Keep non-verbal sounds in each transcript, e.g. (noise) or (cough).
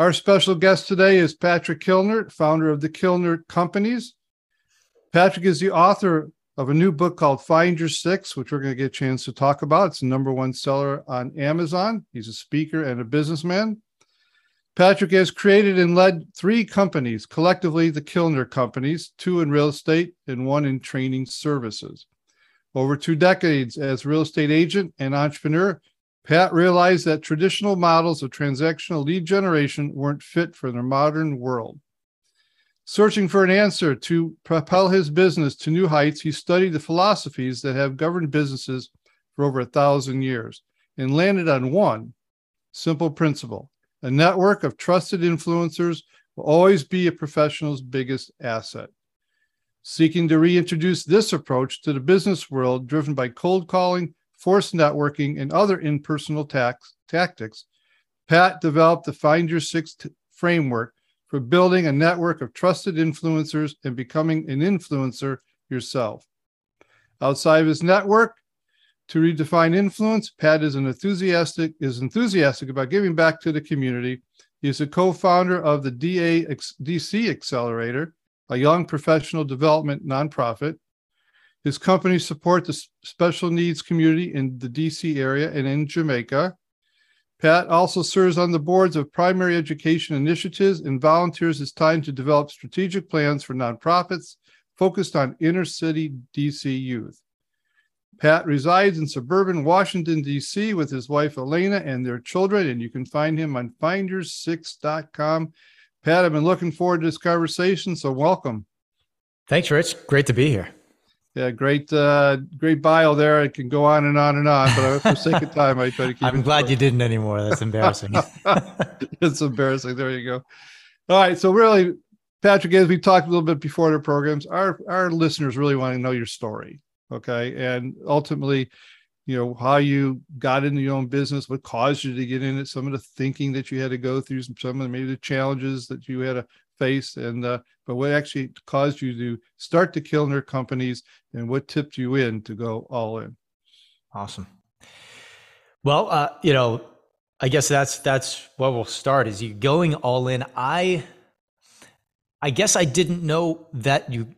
Our special guest today is Patrick Kilner, founder of the Kilner Companies. Patrick is the author of a new book called Find Your Six, which we're going to get a chance to talk about. It's the number one seller on Amazon. He's a speaker and a businessman. Patrick has created and led three companies, collectively the Kilner Companies, two in real estate and one in training services. Over two decades as real estate agent and entrepreneur, Pat realized that traditional models of transactional lead generation weren't fit for the modern world. Searching for an answer to propel his business to new heights, he studied the philosophies that have governed businesses for over a thousand years and landed on one simple principle a network of trusted influencers will always be a professional's biggest asset. Seeking to reintroduce this approach to the business world driven by cold calling, forced networking, and other impersonal tax, tactics, Pat developed the Find Your Six t- framework for building a network of trusted influencers and becoming an influencer yourself. Outside of his network, to redefine influence, Pat is enthusiastic is enthusiastic about giving back to the community. He is a co-founder of the DA DC Accelerator, a young professional development nonprofit. His company support the special needs community in the DC area and in Jamaica. Pat also serves on the boards of primary education initiatives and volunteers his time to develop strategic plans for nonprofits focused on inner city DC youth. Pat resides in suburban Washington, D.C., with his wife Elena and their children, and you can find him on findyoursix.com. Pat, I've been looking forward to this conversation, so welcome. Thanks, Rich. Great to be here. Yeah, great, uh, great bio there. It can go on and on and on, but for sake of time, I try to (laughs) keep. I'm glad short. you didn't anymore. That's embarrassing. (laughs) (laughs) it's embarrassing. There you go. All right, so really, Patrick, as we talked a little bit before the programs, our our listeners really want to know your story, okay, and ultimately, you know, how you got into your own business, what caused you to get in it, some of the thinking that you had to go through, some some of the, maybe the challenges that you had to face, and uh, but what actually caused you to start the Kilner companies and what tipped you in to go all in? Awesome. Well, uh, you know, I guess that's that's where we'll start. Is you going all in? I, I guess I didn't know that you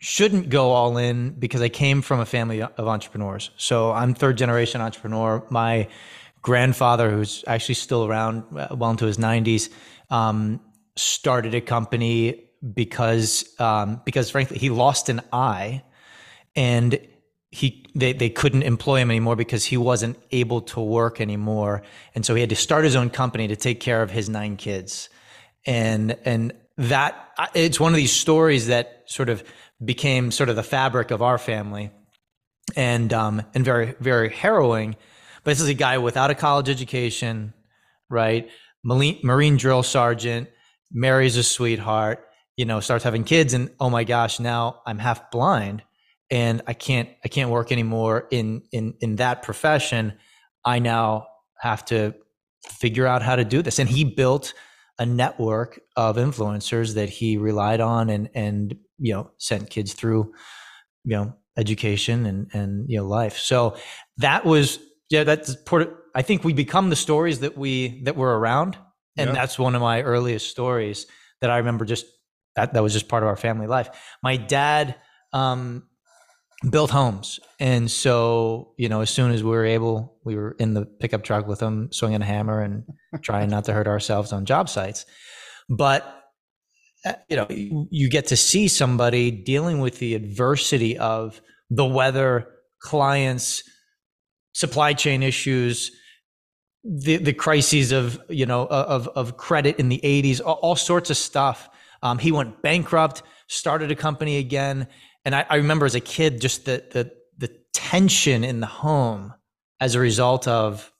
shouldn't go all in because I came from a family of entrepreneurs. So I'm third generation entrepreneur. My grandfather, who's actually still around uh, well into his 90s, um, started a company because um, because frankly he lost an eye and he they, they couldn't employ him anymore because he wasn't able to work anymore. And so he had to start his own company to take care of his nine kids. And and that it's one of these stories that sort of became sort of the fabric of our family and um and very very harrowing. But this is a guy without a college education right? Marine, marine drill sergeant marries a sweetheart you know, starts having kids and oh my gosh, now I'm half blind and I can't I can't work anymore in in in that profession. I now have to figure out how to do this. And he built a network of influencers that he relied on and and you know sent kids through you know education and and you know life. So that was yeah that's part I think we become the stories that we that were around and yeah. that's one of my earliest stories that I remember just that that was just part of our family life. My dad um, built homes, and so you know, as soon as we were able, we were in the pickup truck with him, swinging a hammer and (laughs) trying not to hurt ourselves on job sites. But uh, you know, you get to see somebody dealing with the adversity of the weather, clients, supply chain issues, the the crises of you know of of credit in the 80s all, all sorts of stuff um, he went bankrupt, started a company again, and I, I remember as a kid just the the the tension in the home as a result of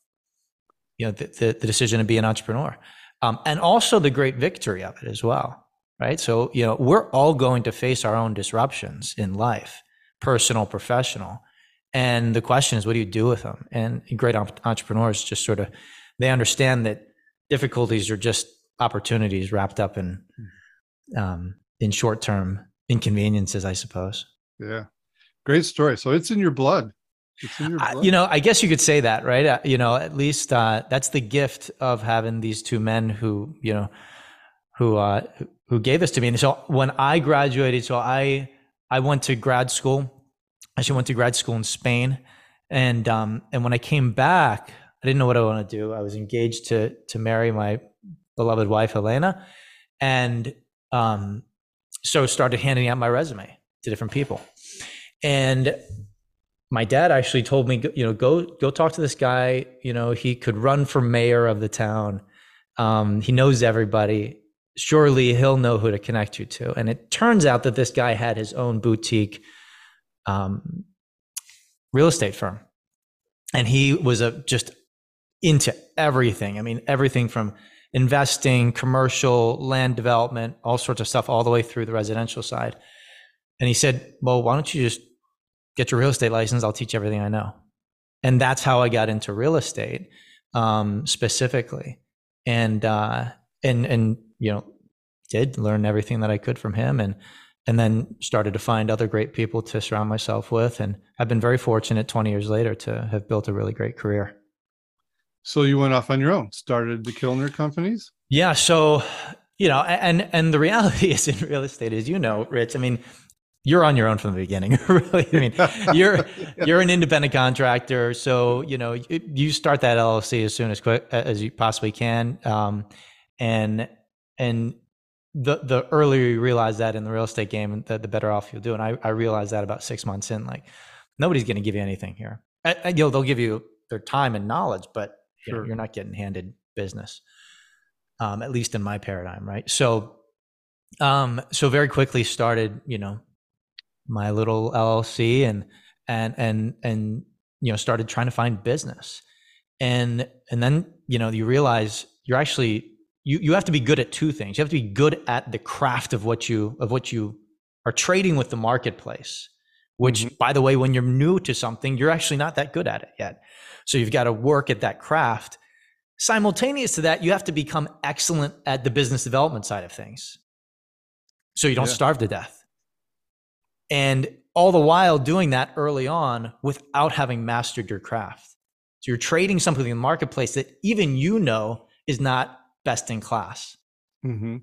you know the, the, the decision to be an entrepreneur, um, and also the great victory of it as well. right? So, you know, we're all going to face our own disruptions in life, personal, professional. And the question is, what do you do with them? And great entrepreneurs just sort of, they understand that difficulties are just opportunities wrapped up in, um, in short term inconveniences, I suppose. Yeah. Great story. So it's in your blood. In your, blood. you know, I guess you could say that, right? Uh, you know, at least uh, that's the gift of having these two men who, you know, who uh, who gave this to me. And so when I graduated, so I I went to grad school. I actually went to grad school in Spain, and um, and when I came back, I didn't know what I want to do. I was engaged to to marry my beloved wife Elena, and um, so started handing out my resume to different people. And my dad actually told me, you know, go go talk to this guy. You know, he could run for mayor of the town. Um, he knows everybody. Surely he'll know who to connect you to. And it turns out that this guy had his own boutique um, real estate firm, and he was a just into everything. I mean, everything from investing, commercial, land development, all sorts of stuff, all the way through the residential side. And he said, Well, why don't you just get your real estate license? I'll teach everything I know. And that's how I got into real estate um, specifically. And, uh, and, and, you know, did learn everything that I could from him and, and then started to find other great people to surround myself with. And I've been very fortunate 20 years later to have built a really great career. So you went off on your own, started the Kilner companies? Yeah. So, you know, and and the reality (laughs) is in real estate, as you know, Rich, I mean, you're on your own from the beginning, (laughs) really. I mean, you're you're an independent contractor, so you know you start that LLC as soon as quick as you possibly can, um, and and the the earlier you realize that in the real estate game, the, the better off you'll do. And I I realized that about six months in, like nobody's going to give you anything here. I, you know, they'll give you their time and knowledge, but you sure. know, you're not getting handed business. Um, at least in my paradigm, right? So, um, so very quickly started, you know, my little LLC and and and and you know started trying to find business, and and then you know you realize you're actually you you have to be good at two things. You have to be good at the craft of what you of what you are trading with the marketplace. Which, mm-hmm. by the way, when you're new to something, you're actually not that good at it yet. So you've got to work at that craft. Simultaneous to that, you have to become excellent at the business development side of things. So you don't yeah. starve to death. And all the while doing that early on without having mastered your craft. So you're trading something in the marketplace that even you know is not best in class. Mm-hmm.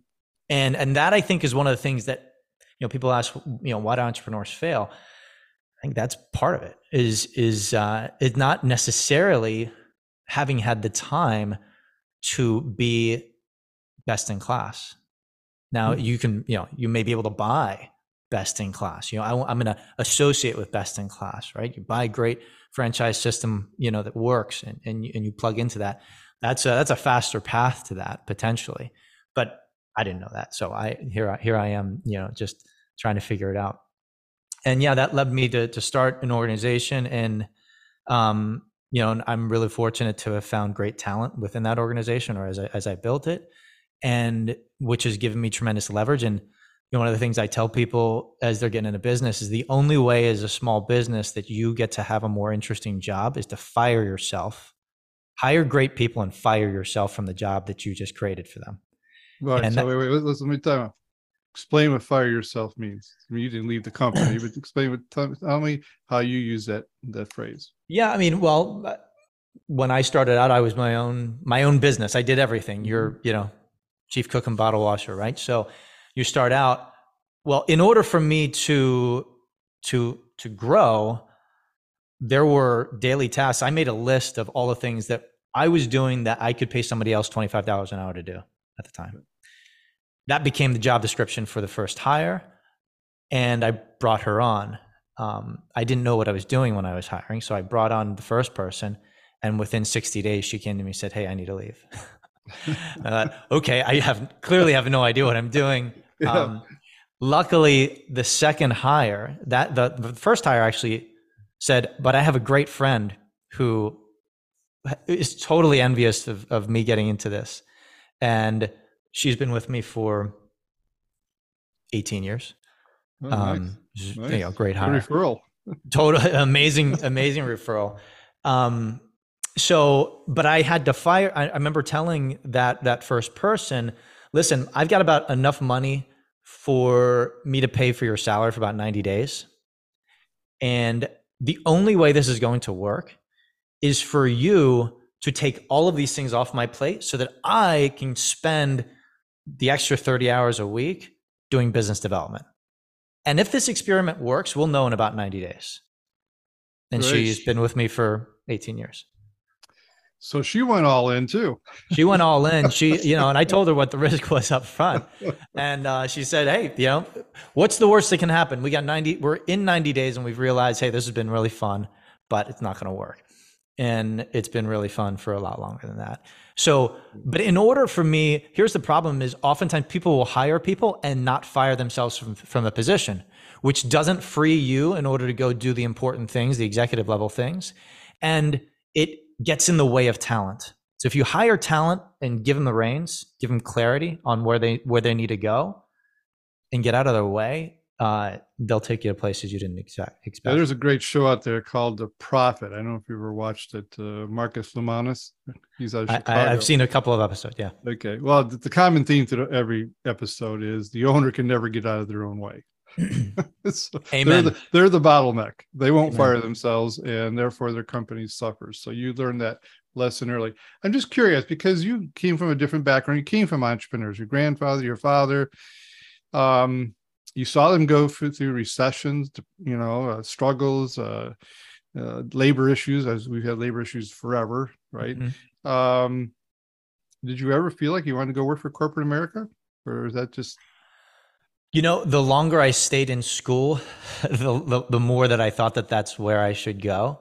And and that I think is one of the things that you know people ask you know why do entrepreneurs fail? I think that's part of it is is uh, it not necessarily having had the time to be best in class. Now mm-hmm. you can you know you may be able to buy best in class. You know I, I'm going to associate with best in class, right? You buy a great franchise system, you know that works, and and you, and you plug into that. That's a that's a faster path to that potentially, but I didn't know that, so I here I, here I am, you know, just trying to figure it out. And yeah, that led me to to start an organization, and um, you know, I'm really fortunate to have found great talent within that organization, or as I, as I built it, and which has given me tremendous leverage. And you know, one of the things I tell people as they're getting into business is the only way as a small business that you get to have a more interesting job is to fire yourself, hire great people, and fire yourself from the job that you just created for them. Right. And so that, wait, wait, let me tell you explain what fire yourself means. I mean, you didn't leave the company, (clears throat) but explain what tell me how you use that that phrase. Yeah, I mean, well, uh, when I started out, I was my own my own business. I did everything. You're, mm-hmm. you know, chief cook and bottle washer, right? So you start out. Well, in order for me to to to grow, there were daily tasks. I made a list of all the things that I was doing that I could pay somebody else twenty five dollars an hour to do at the time that became the job description for the first hire and i brought her on um, i didn't know what i was doing when i was hiring so i brought on the first person and within 60 days she came to me and said hey i need to leave (laughs) I thought, okay i have clearly have no idea what i'm doing (laughs) yeah. um, luckily the second hire that the, the first hire actually said but i have a great friend who is totally envious of, of me getting into this and she's been with me for 18 years. Oh, Um, nice. You know, great hire. referral. (laughs) Total amazing, amazing referral. Um, so, but I had to fire. I, I remember telling that that first person, "Listen, I've got about enough money for me to pay for your salary for about ninety days, and the only way this is going to work is for you to take all of these things off my plate, so that I can spend the extra thirty hours a week doing business development." And if this experiment works, we'll know in about 90 days. And Great. she's been with me for 18 years. So she went all in too. She went all in. (laughs) She, you know, and I told her what the risk was up front. And uh, she said, Hey, you know, what's the worst that can happen? We got 90, we're in 90 days and we've realized, hey, this has been really fun, but it's not going to work. And it's been really fun for a lot longer than that. So, but in order for me, here's the problem is oftentimes people will hire people and not fire themselves from, from a position, which doesn't free you in order to go do the important things, the executive level things. And it gets in the way of talent. So if you hire talent and give them the reins, give them clarity on where they where they need to go, and get out of their way, uh, they'll take you to places you didn't exact, Yeah, expect. there's a great show out there called The Profit. I don't know if you ever watched it. Uh, Marcus Lemonis. He's out of I, I've seen a couple of episodes. Yeah, Okay. Well, the, the common theme to every episode is the owner can never get out of their own way. (laughs) So They're the, they're the bottleneck. They won't Amen. fire themselves, and therefore their company suffers. So you learn that lesson early. I'm just curious because you came from a different background. You came from entrepreneurs. Your grandfather, your father. Um, you saw them go through, through recessions, you know, uh, struggles, uh, uh, labor issues, as we've had labor issues forever, right? Mhm. Um, did you ever feel like you wanted to go work for corporate America, or is that just You know, the longer I stayed in school, (laughs) the, the, the more that I thought that that's where I should go.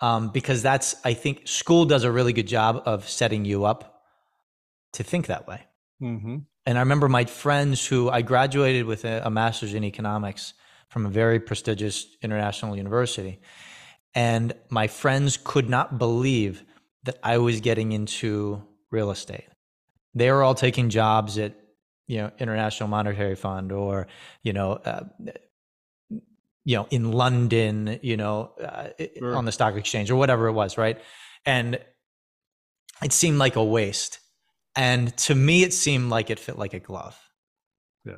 Um, because that's, I think school does a really good job of setting you up to think that way. Mhm. And I remember my friends who I graduated with a, a master's in economics from a very prestigious international university. And my friends could not believe that I was getting into real estate. They were all taking jobs at, you know, International Monetary Fund or, you know, uh, you know, in London, you know, uh, Sure. on the stock exchange or whatever it was, right? And it seemed like a waste. And to me, it seemed like it fit like a glove. Yeah.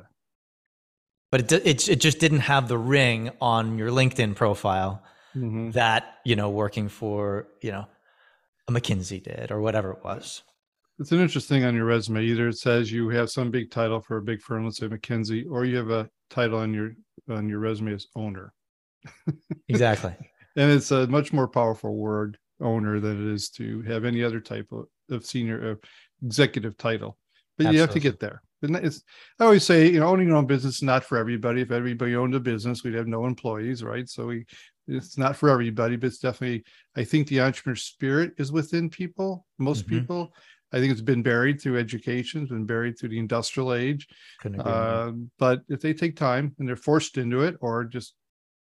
But it, it, it just didn't have the ring on your LinkedIn profile Mhm. that, you know, working for, you know, a McKinsey did or whatever it was. It's an interesting on your resume. Either it says you have some big title for a big firm, let's say McKinsey, or you have a title on your on your resume as owner. Exactly. (laughs) And it's a much more powerful word, owner, than it is to have any other type of, of senior uh, executive title. But you have to get there. And it's I always say, you know, owning your own business is not for everybody. If everybody owned a business, we'd have no employees, right? So we it's not for everybody, but it's definitely I think the entrepreneur spirit is within people, most Mhm. people. I think it's been buried through education, it's been buried through the industrial age. Couldn't agree more. Uh, but if they take time and they're forced into it or just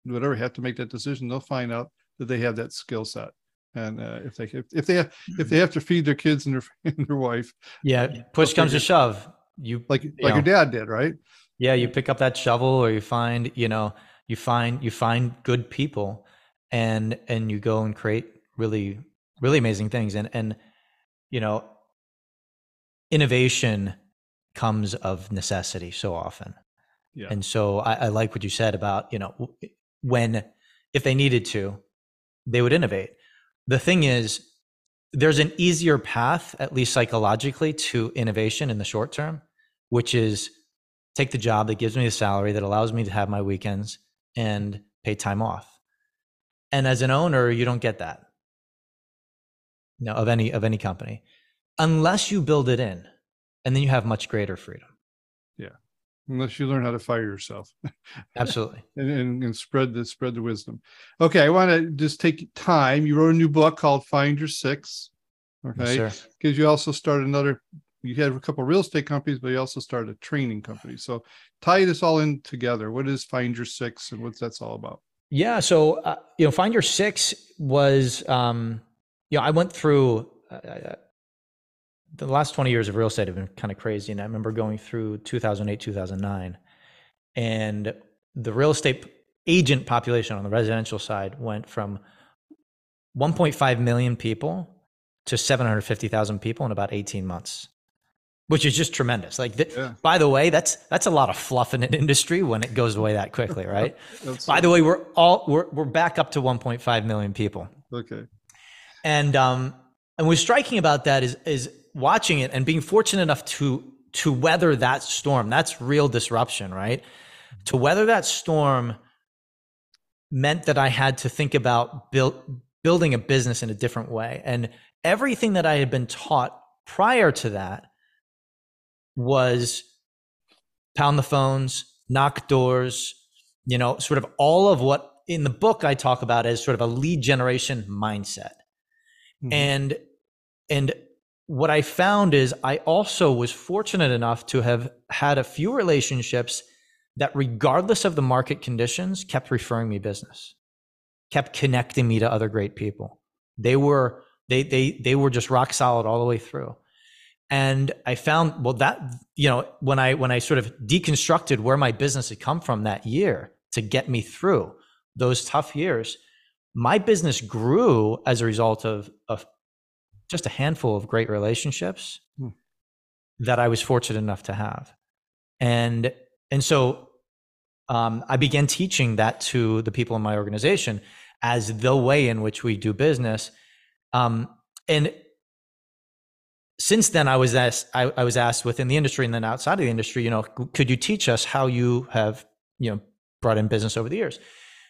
whatever have to make that decision, they'll find out that they have that skill set. And uh, if they if, if they have, if they have to feed their kids and their (laughs) and their wife, yeah. Push comes to shove. You like you like your dad did, right? yeah you pick up that shovel or you find you know you find you find good people and and you go and create really really amazing things and and you know innovation comes of necessity so often. Yeah. and so I, I like what you said about you know when if they needed to they would innovate. The thing is there's an easier path at least psychologically to innovation in the short term which is take the job that gives me the salary that allows me to have my weekends and pay time off. And as an owner you don't get that you know, of any of any company unless you build it in and then you have much greater freedom Yeah, Unless you learn how to fire yourself (laughs) absolutely and, and, and spread the spread the wisdom. Okay, I want to just take time. You wrote a new book called Find Your Six. Okay. because you also started another you had a couple of real estate companies but you also started a training company so tie this all in together what is find your six and what's that's all about Yeah. So, uh, you know, Find Your Six was, um, you know, I went through uh, uh, the last 20 years of real estate have been kind of crazy. And I remember going through 2008, 2009. and the real estate agent population on the residential side went from 1.5 million people to 750,000 people in about 18 months which is just tremendous. Like, th- yeah. by the way, that's that's a lot of fluff in an industry when it goes away that quickly, (laughs) right? by the way, we're all we're we're back up to 1.5 million people. Okay. And um and what's striking about that is is watching it and being fortunate enough to to weather that storm. That's real disruption, right? To weather that storm meant that I had to think about build, building a business in a different way. And everything that I had been taught prior to that was pound the phones, knock doors, you know, sort of all of what in the book I talk about as sort of a lead generation mindset. Mm-hmm. And and what I found is I also was fortunate enough to have had a few relationships that regardless of the market conditions kept referring me business. Kept connecting me to other great people. They were they they they were just rock solid all the way through and i found well that you know when i when i sort of deconstructed where my business had come from that year to get me through those tough years my business grew as a result of, of just a handful of great relationships hmm. that i was fortunate enough to have. And and so um, i began teaching that to the people in my organization as the way in which we do business. Um, and since then i was asked I, I, was asked within the industry and then outside of the industry you know could you teach us how you have you know brought in business over the years?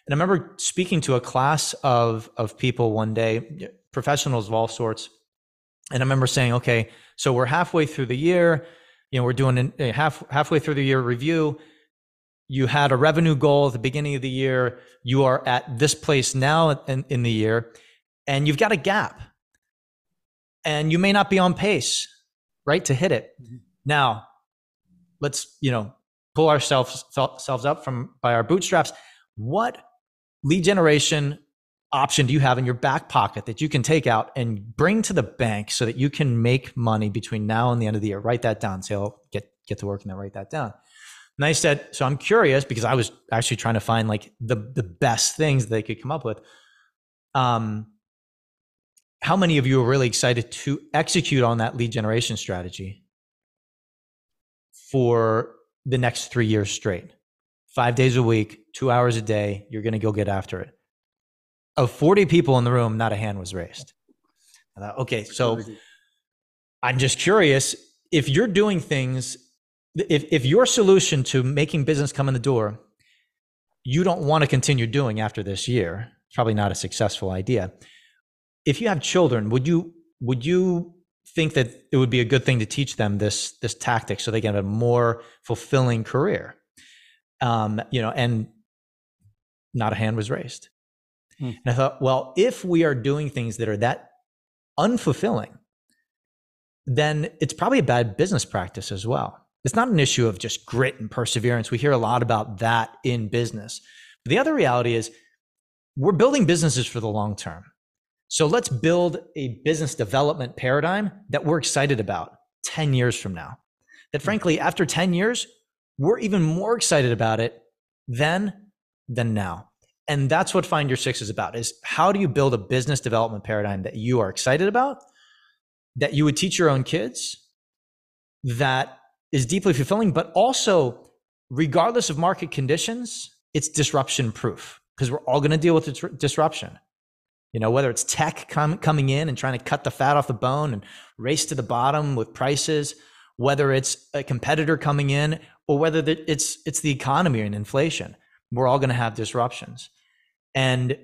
And i remember speaking to a class of of people one day professionals of all sorts and i remember saying okay so we're halfway through the year you know we're doing a half halfway through the year review you had a revenue goal at the beginning of the year you are at this place now in, in the year and you've got a gap and you may not be on pace, right, to hit it. Mm-hmm. Now, let's you know pull ourselves selves up from by our bootstraps. What lead generation option do you have in your back pocket that you can take out and bring to the bank so that you can make money between now and the end of the year? Write that down. Say, "Oh, get get to work and then write that down." And I said, so I'm curious because I was actually trying to find like the the best things they could come up with. Um, how many of you are really excited to execute on that lead generation strategy for the next three years straight? Five days a week, two hours a day, you're going to go get after it. Of 40 people in the room, not a hand was raised. I thought, okay, so I'm just curious if you're doing things, if, if your solution to making business come in the door, you don't want to continue doing after this year, it's probably not a successful idea if you have children, would you would you think that it would be a good thing to teach them this this tactic so they can have a more fulfilling career? Um, you know, and not a hand was raised. Hmm. And I thought, well, if we are doing things that are that unfulfilling, then it's probably a bad business practice as well. It's not an issue of just grit and perseverance. We hear a lot about that in business. But the other reality is we're building businesses for the long term. So let's build a business development paradigm that we're excited about 10 years from now. That frankly, after 10 years, we're even more excited about it then than now. And that's what Find Your Six is about is how do you build a business development paradigm that you are excited about, that you would teach your own kids, that is deeply fulfilling, but also regardless of market conditions, it's disruption proof because we're all going to deal with disruption. You know, whether it's tech com- coming in and trying to cut the fat off the bone and race to the bottom with prices, whether it's a competitor coming in, or whether it's it's the economy and inflation, we're all going to have disruptions. And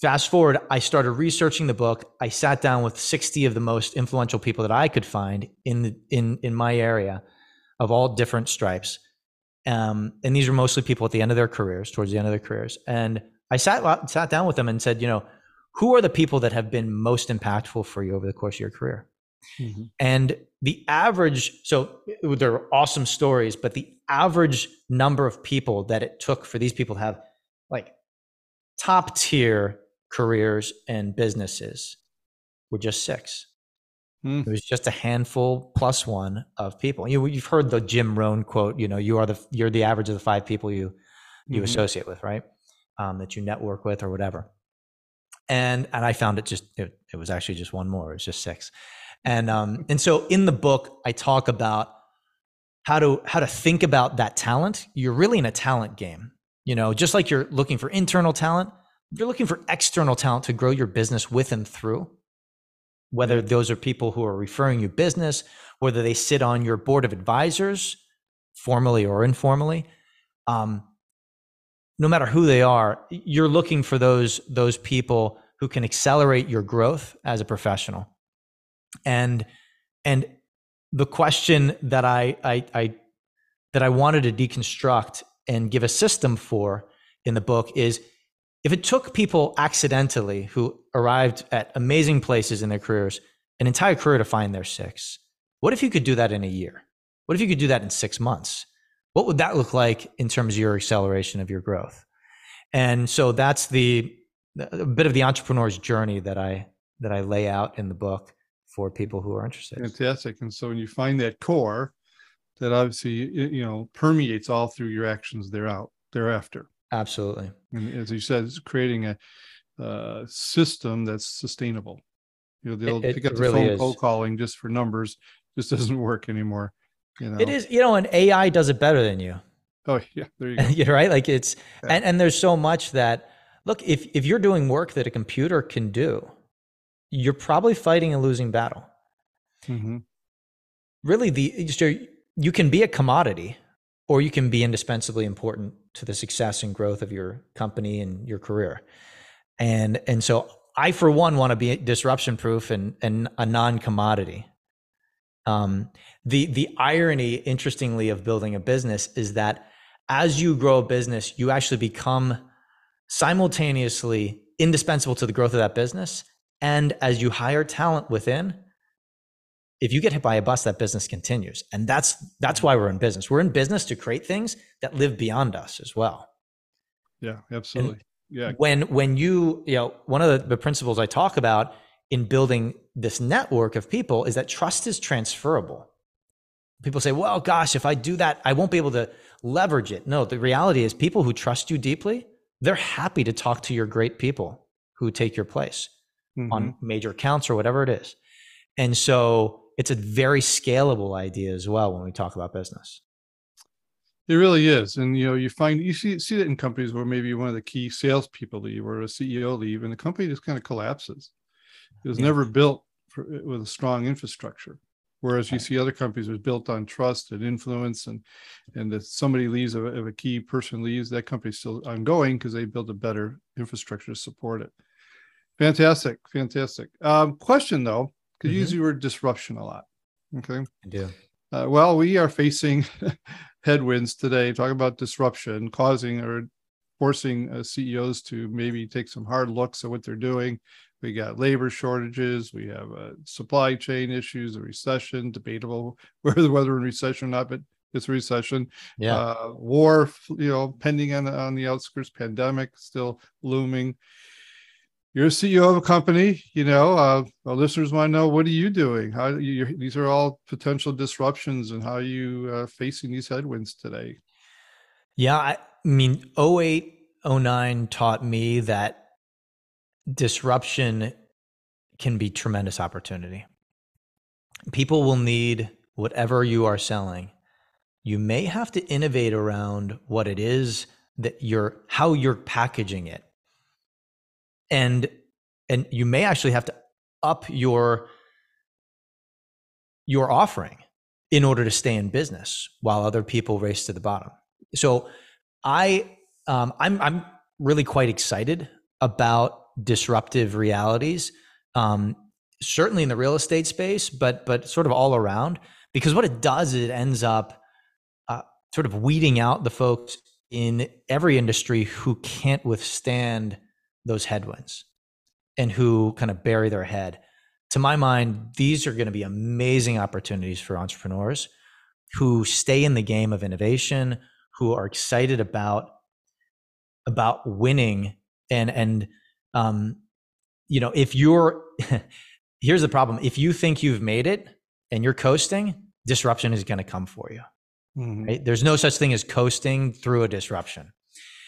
fast forward, I started researching the book. I sat down with 60 of the most influential people that I could find in the, in in my area, of all different stripes. Um, and these were mostly people at the end of their careers, towards the end of their careers, and I sat sat down with them and said, you know, who are the people that have been most impactful for you over the course of your career? Mm-hmm. And the average, so there are awesome stories, but the average number of people that it took for these people to have like top tier careers and businesses were just six. Mm. It was just a handful plus one of people. You, you've heard the Jim Rohn quote. You know, you are the you're the average of the five people you you mm-hmm. associate with, right? Um, that you network with or whatever. And and I found it just it, it was actually just one more. It was just six. And um and so in the book I talk about how to how to think about that talent. You're really in a talent game. You know, just like you're looking for internal talent, you're looking for external talent to grow your business with and through whether those are people who are referring you business, whether they sit on your board of advisors, formally or informally. Um, no matter who they are, you're looking for those those people who can accelerate your growth as a professional. And and the question that I I, I that I wanted to deconstruct and give a system for in the book is if it took people accidentally who arrived at amazing places in their careers an entire career to find their six, what if you could do that in a year? What if you could do that in six months? What would that look like in terms of your acceleration of your growth? And so that's the a bit of the entrepreneur's journey that I that I lay out in the book for people who are interested. Fantastic. And so when you find that core, that obviously you know permeates all through your actions thereout thereafter. Absolutely. And as you said, it's creating a uh, system that's sustainable. You know, they'll it, pick up the really phone cold calling just for numbers. Just doesn't work anymore. You know? It is, you know, and AI does it better than you. Oh yeah, there you (laughs) go. you're right. Like it's, yeah. and, and there's so much that look, if if you're doing work that a computer can do, you're probably fighting a losing battle. Mm-hmm. Really, the so you can be a commodity, or you can be indispensably important to the success and growth of your company and your career. And and so I for one want to be disruption proof and and a non-commodity. Um, the the irony, interestingly, of building a business is that as you grow a business, you actually become simultaneously indispensable to the growth of that business. And as you hire talent within, if you get hit by a bus, that business continues. And that's that's why we're in business. We're in business to create things that live beyond us as well. Yeah, absolutely. And yeah. When when you, you know, one of the, the principles I talk about in building this network of people is that trust is transferable. People say, well, gosh, if I do that, I won't be able to leverage it. No, the reality is people who trust you deeply, they're happy to talk to your great people who take your place mm-hmm. on major accounts or whatever it is. And so it's a very scalable idea as well when we talk about business. It really is, and you know, you find you see see that in companies where maybe one of the key salespeople leave or a CEO leave, and the company just kind of collapses. It was yeah. never built for, with a strong infrastructure. Whereas you see other companies was built on trust and influence, and and if somebody leaves, if a key person leaves, that company's still ongoing because they built a better infrastructure to support it. Fantastic, fantastic. Um, question though, because mm-hmm. you use the word disruption a lot. Okay. Yeah. Uh, well, we are facing (laughs) headwinds today, talking about disruption, causing or forcing uh, CEOs to maybe take some hard looks at what they're doing. We got labor shortages, we have uh, supply chain issues, a recession, debatable (laughs) whether whether in recession or not, but it's a recession. Yeah. Uh, war, you know, pending on, on the outskirts, pandemic still looming you're a CEO of a company, you know, uh, our listeners want to know what are you doing? How you, these are all potential disruptions and how are you uh, facing these headwinds today? Yeah, I mean, 08, 09 taught me that disruption can be tremendous opportunity. People will need whatever you are selling. You may have to innovate around what it is that you're, how you're packaging it and and you may actually have to up your your offering in order to stay in business while other people race to the bottom. So I um, I'm I'm really quite excited about disruptive realities. Um, certainly in the real estate space, but but sort of all around because what it does is it ends up uh, sort of weeding out the folks in every industry who can't withstand those headwinds and who kind of bury their head. To my mind, these are going to be amazing opportunities for entrepreneurs who stay in the game of innovation, who are excited about about winning and and um you know if you're (laughs) here's the problem if you think you've made it and you're coasting disruption is going to come for you mm-hmm. right? there's no such thing as coasting through a disruption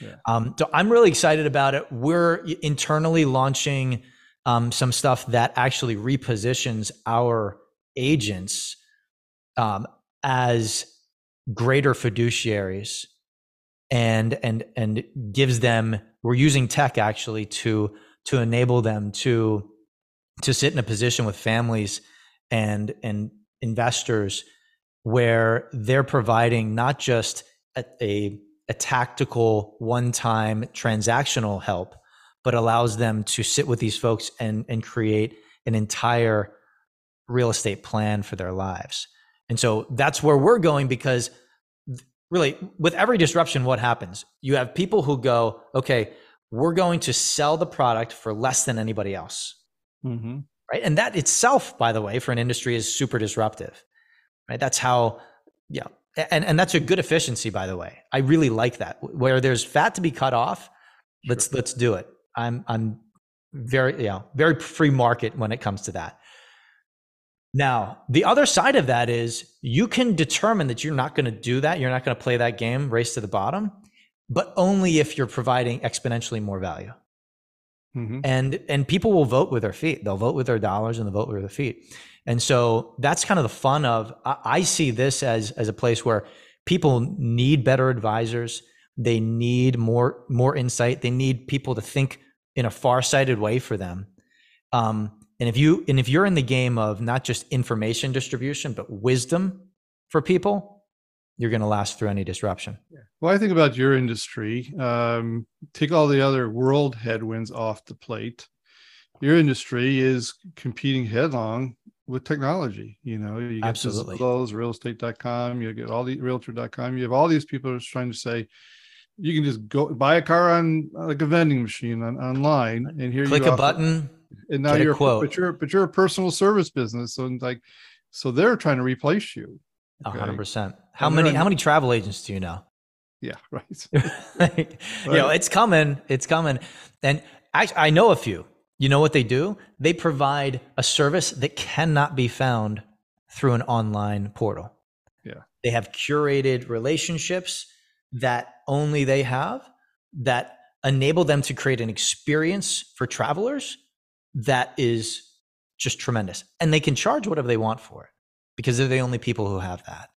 yeah. um, so i'm really excited about it we're internally launching um, some stuff that actually repositions our agents um, as greater fiduciaries and and and gives them we're using tech actually to to enable them to to sit in a position with families and and investors where they're providing not just a, a, a tactical one-time transactional help but allows them to sit with these folks and and create an entire real estate plan for their lives. And so that's where we're going because really with every disruption what happens? You have people who go okay we're going to sell the product for less than anybody else. Mm-hmm. right? And that itself by the way for an industry is super disruptive. Right? That's how yeah and and that's a good efficiency by the way i really like that where there's fat to be cut off let's sure. let's do it i'm i'm very you know very free market when it comes to that now, the other side of that is you can determine that you're not going to do that. You're not going to play that game, race to the bottom, but only if you're providing exponentially more value. Mm-hmm. And and people will vote with their feet. They'll vote with their dollars and they'll vote with their feet. And so that's kind of the fun of I, I see this as as a place where people need better advisors. They need more more insight. They need people to think in a far-sighted way for them. Um, and if you and if you're in the game of not just information distribution but wisdom for people, you're going to last through any disruption. Well, I think about your industry. Um, take all the other world headwinds off the plate. Your industry is competing headlong with technology. You know, you get Absolutely. close, realestate.com, you get all the realtor.com. You have all these people just trying to say, you can just go buy a car on like a vending machine on, online and here click you click a button and now you're quote. but you're but you're a personal service business so like so they're trying to replace you okay? 100% how many how many travel agents do you know? Yeah (laughs) right. (laughs) Like, you know it's coming it's coming. And I, I know a few. You know what they do? They provide a service that cannot be found through an online portal. Yeah. They have curated relationships that only they have that enable them to create an experience for travelers that is just tremendous. And they can charge whatever they want for it because they're the only people who have that.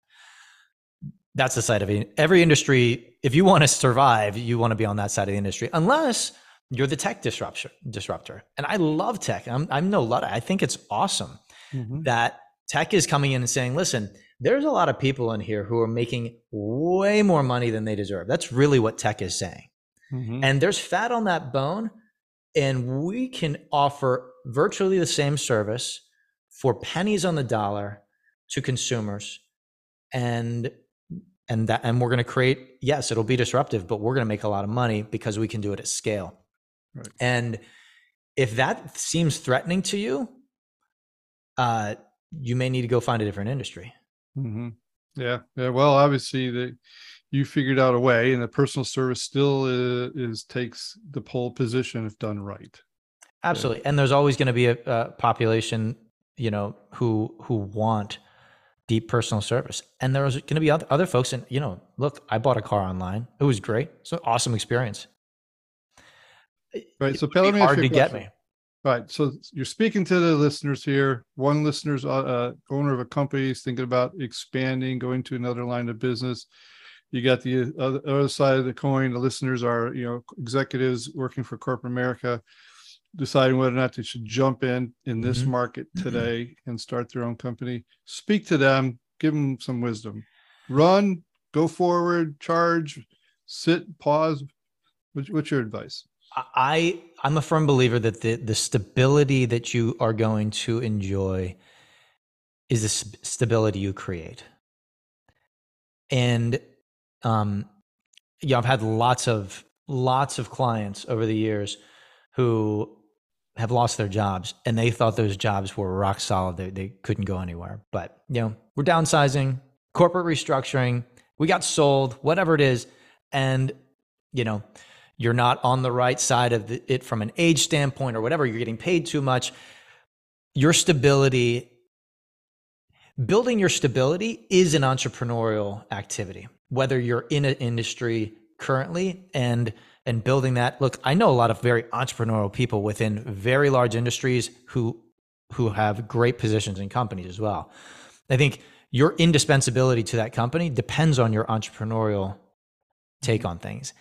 That's the side of it. Every industry, if you want to survive, you want to be on that side of the industry, unless you're the tech disruptor. Disruptor, and I love tech. I'm I'm no luddite. I think it's awesome mm-hmm. that tech is coming in and saying, "Listen, there's a lot of people in here who are making way more money than they deserve." That's really what tech is saying, mm-hmm. and there's fat on that bone and we can offer virtually the same service for pennies on the dollar to consumers. And and that and we're going to create yes it'll be disruptive but we're going to make a lot of money because we can do it at scale. Right. and if that seems threatening to you uh you may need to go find a different industry. Mm-hmm. yeah yeah well obviously the you figured out a way and the personal service still is, is takes the pole position if done right. Absolutely and there's always going to be a, a, population you know who who want deep personal service. And there's going to be other, other folks and you know look i bought a car online. It was great. It's an awesome experience. Right so Pell, hard to get me. Right so you're speaking to the listeners here. One listener's uh, uh, owner of a company is thinking about expanding going to another line of business. You got the other, other side of the coin. The listeners are you know executives working for corporate america deciding whether or not they should jump in in this mm-hmm. market mm-hmm. today mm-hmm. and start their own company speak to them give them some wisdom run go forward charge sit pause what's your advice i i'm a firm believer that the the stability that you are going to enjoy is the stability you create and um, yeah, I've had lots of lots of clients over the years who have lost their jobs and they thought those jobs were rock solid. They, they couldn't go anywhere. But, you know, we're downsizing, corporate restructuring, we got sold, whatever it is. And, you know, you're not on the right side of the, it from an age standpoint or whatever, you're getting paid too much. your stability, building your stability is an entrepreneurial activity, whether you're in an industry currently and and building that. Look, I know a lot of very entrepreneurial people within very large industries who who have great positions in companies as well. I think your indispensability to that company depends on your entrepreneurial take on things.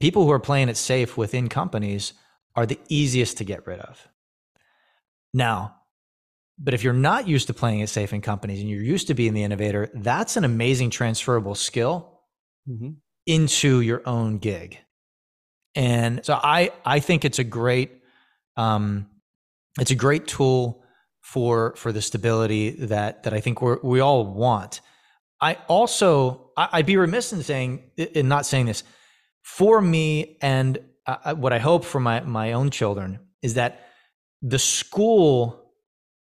People who are playing it safe within companies are the easiest to get rid of. Now, but if you're not used to playing it safe in companies and you're used to being the innovator, that's an amazing transferable skill mm-hmm. into your own gig. And so I I think it's a great um, it's a great tool for for the stability that that I think we we all want. I also I'd be remiss in saying in not saying this for me and uh, what I hope for my my own children is that the school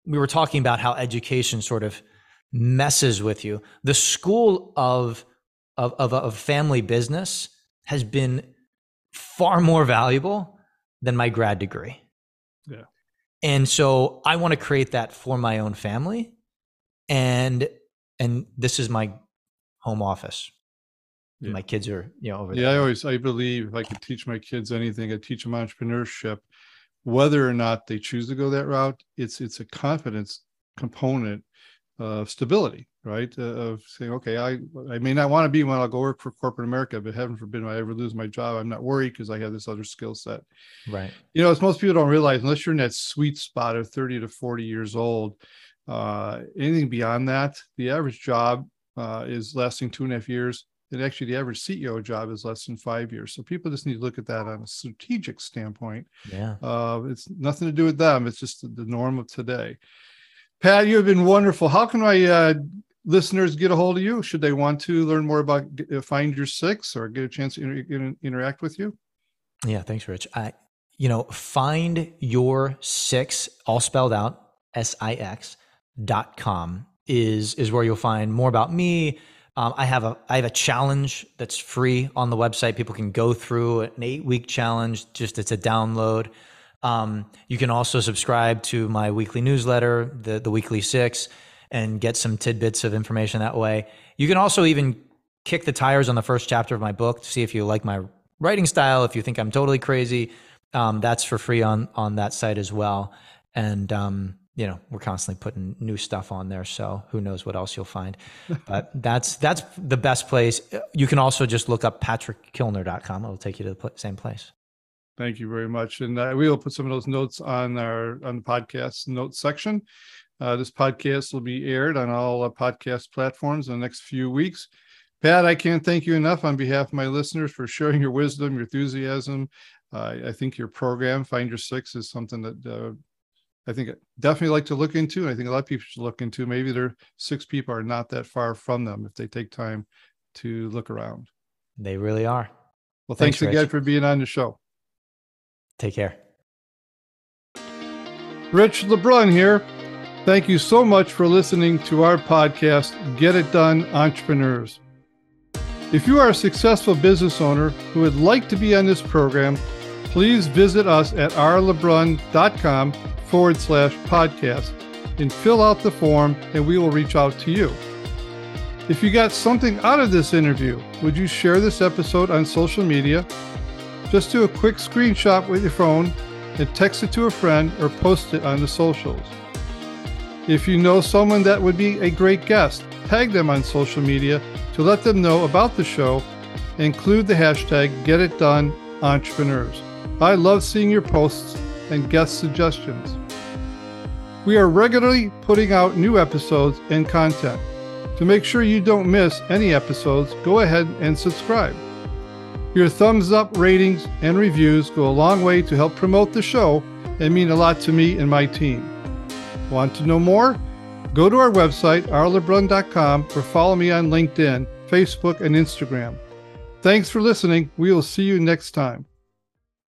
we were talking about how education sort of messes with you. The school of of of, of family business has been far more valuable than my grad degree. Yeah. And so I want to create that for my own family and and this is my home office. Yeah. My kids are, you know, over there. yeah. I always I believe if I could teach my kids anything, I teach them entrepreneurship whether or not they choose to go that route it's it's a confidence component of stability right uh, of saying okay i i may not want to be when i'll go work for corporate america but heaven forbid i ever lose my job i'm not worried because i have this other skill set right you know as most people don't realize unless you're in that sweet spot of 30 to 40 years old uh, anything beyond that the average job uh, is lasting two and a half years and actually the average CEO job is less than five years. So people just need to look at that on a strategic standpoint. Yeah. Uh, it's nothing to do with them. It's just the norm of today. Pat, you have been wonderful. How can I uh, listeners get a hold of you? Should they want to learn more about uh, Find Your Six or get a chance to inter- interact with you? Yeah, thanks, Rich. I, you know, Find Your Six, all spelled out, S I X dot com is is where you'll find more about me um, I have a I have a challenge that's free on the website. People can go through an eight week challenge. Just it's a download. Um, you can also subscribe to my weekly newsletter, the the weekly six, and get some tidbits of information that way. You can also even kick the tires on the first chapter of my book to see if you like my writing style. If you think I'm totally crazy, um, that's for free on on that site as well. And um, you know we're constantly putting new stuff on there so who knows what else you'll find (laughs) but that's that's the best place you can also just look up patrickkilner.com it'll take you to the same place thank you very much and uh, we will put some of those notes on our on the podcast notes section uh, this podcast will be aired on all uh, podcast platforms in the next few weeks pat i can't thank you enough on behalf of my listeners for sharing your wisdom your enthusiasm uh, i think your program find your six is something that uh, I think definitely like to look into. I think a lot of people should look into. Maybe their six people are not that far from them if they take time to look around. They really are. Well, thanks, thanks again for being on the show. Take care. Rich LeBrun here. Thank you so much for listening to our podcast, Get It Done Entrepreneurs. If you are a successful business owner who would like to be on this program, please visit us at rlebrun.com forward slash podcast and fill out the form and we will reach out to you. If you got something out of this interview, would you share this episode on social media? Just do a quick screenshot with your phone and text it to a friend or post it on the socials. If you know someone that would be a great guest, tag them on social media to let them know about the show. Include the hashtag GetItDoneEntrepreneurs. I love seeing your posts and guest suggestions. We are regularly putting out new episodes and content. To make sure you don't miss any episodes, go ahead and subscribe. Your thumbs up, ratings, and reviews go a long way to help promote the show and mean a lot to me and my team. Want to know more? Go to our website, rlebrun.com, or follow me on LinkedIn, Facebook, and Instagram. Thanks for listening. We will see you next time.